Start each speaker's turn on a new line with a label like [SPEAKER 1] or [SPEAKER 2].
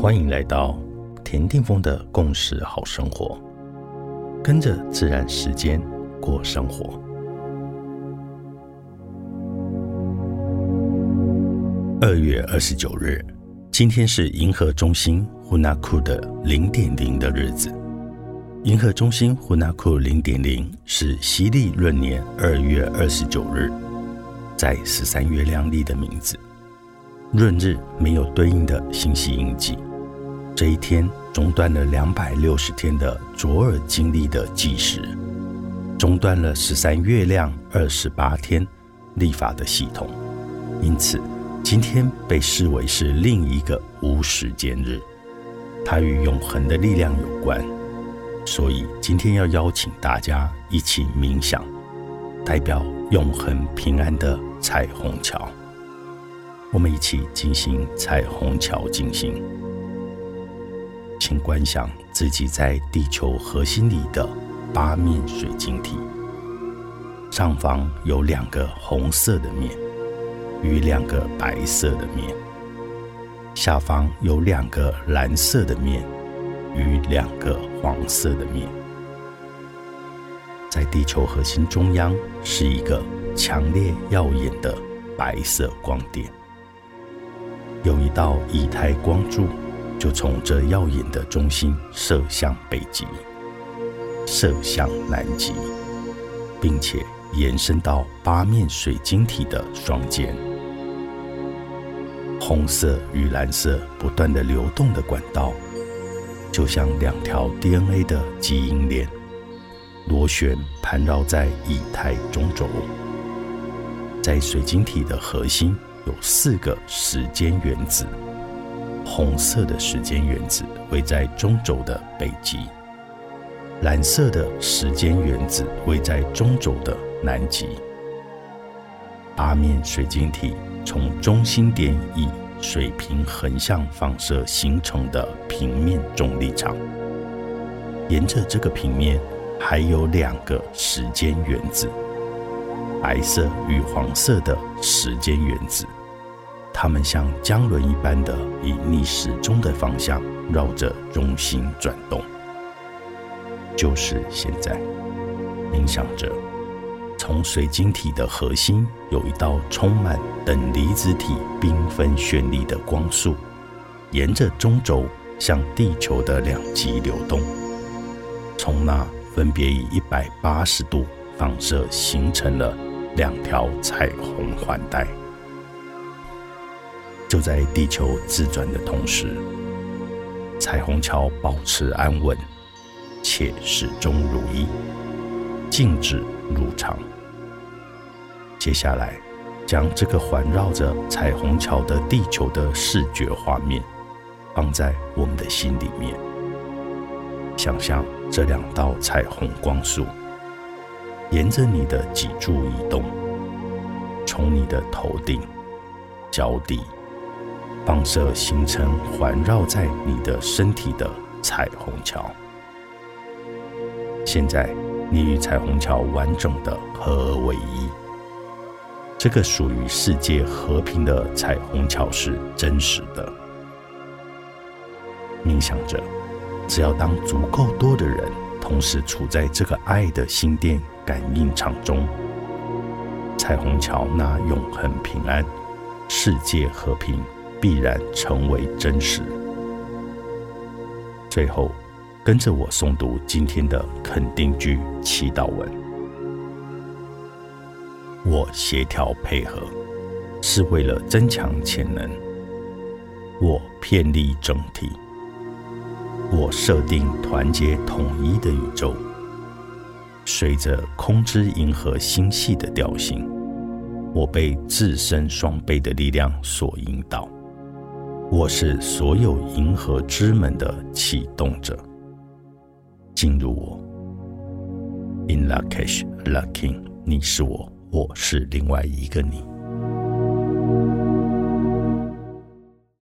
[SPEAKER 1] 欢迎来到田定峰的共识好生活，跟着自然时间过生活。二月二十九日，今天是银河中心呼纳库的零点零的日子。银河中心呼纳库零点零是西历闰年二月二十九日，在十三月亮历的名字。闰日没有对应的星系印记，这一天中断了两百六十天的卓尔经历的计时，中断了十三月亮二十八天历法的系统，因此今天被视为是另一个无时间日，它与永恒的力量有关，所以今天要邀请大家一起冥想，代表永恒平安的彩虹桥。我们一起进行彩虹桥进行，请观想自己在地球核心里的八面水晶体，上方有两个红色的面与两个白色的面，下方有两个蓝色的面与两个黄色的面，在地球核心中央是一个强烈耀眼的白色光点。有一道以太光柱，就从这耀眼的中心射向北极，射向南极，并且延伸到八面水晶体的双肩。红色与蓝色不断的流动的管道，就像两条 DNA 的基因链，螺旋盘绕在以太中轴，在水晶体的核心。有四个时间原子，红色的时间原子位在中轴的北极，蓝色的时间原子位在中轴的南极。八面水晶体从中心点以水平横向放射形成的平面重力场，沿着这个平面还有两个时间原子。白色与黄色的时间原子，它们像江轮一般的以逆时钟的方向绕着中心转动。就是现在，冥想着，从水晶体的核心有一道充满等离子体缤纷绚丽的光束，沿着中轴向地球的两极流动，从那分别以一百八十度放射形成了。两条彩虹环带，在地球自转的同时，彩虹桥保持安稳，且始终如一，静止如常。接下来，将这个环绕着彩虹桥的地球的视觉画面放在我们的心里面，想象这两道彩虹光束。沿着你的脊柱移动，从你的头顶、脚底放射形成环绕在你的身体的彩虹桥。现在，你与彩虹桥完整的合而为一。这个属于世界和平的彩虹桥是真实的。冥想着，只要当足够多的人同时处在这个爱的心电。感应场中，彩虹桥那永恒平安、世界和平必然成为真实。最后，跟着我诵读今天的肯定句祈祷文：我协调配合，是为了增强潜能；我偏离整体；我设定团结统一的宇宙。随着空之银河星系的调性，我被自身双倍的力量所引导。我是所有银河之门的启动者。进入我，In Lakesh Laking，你是我，我是另外一个你。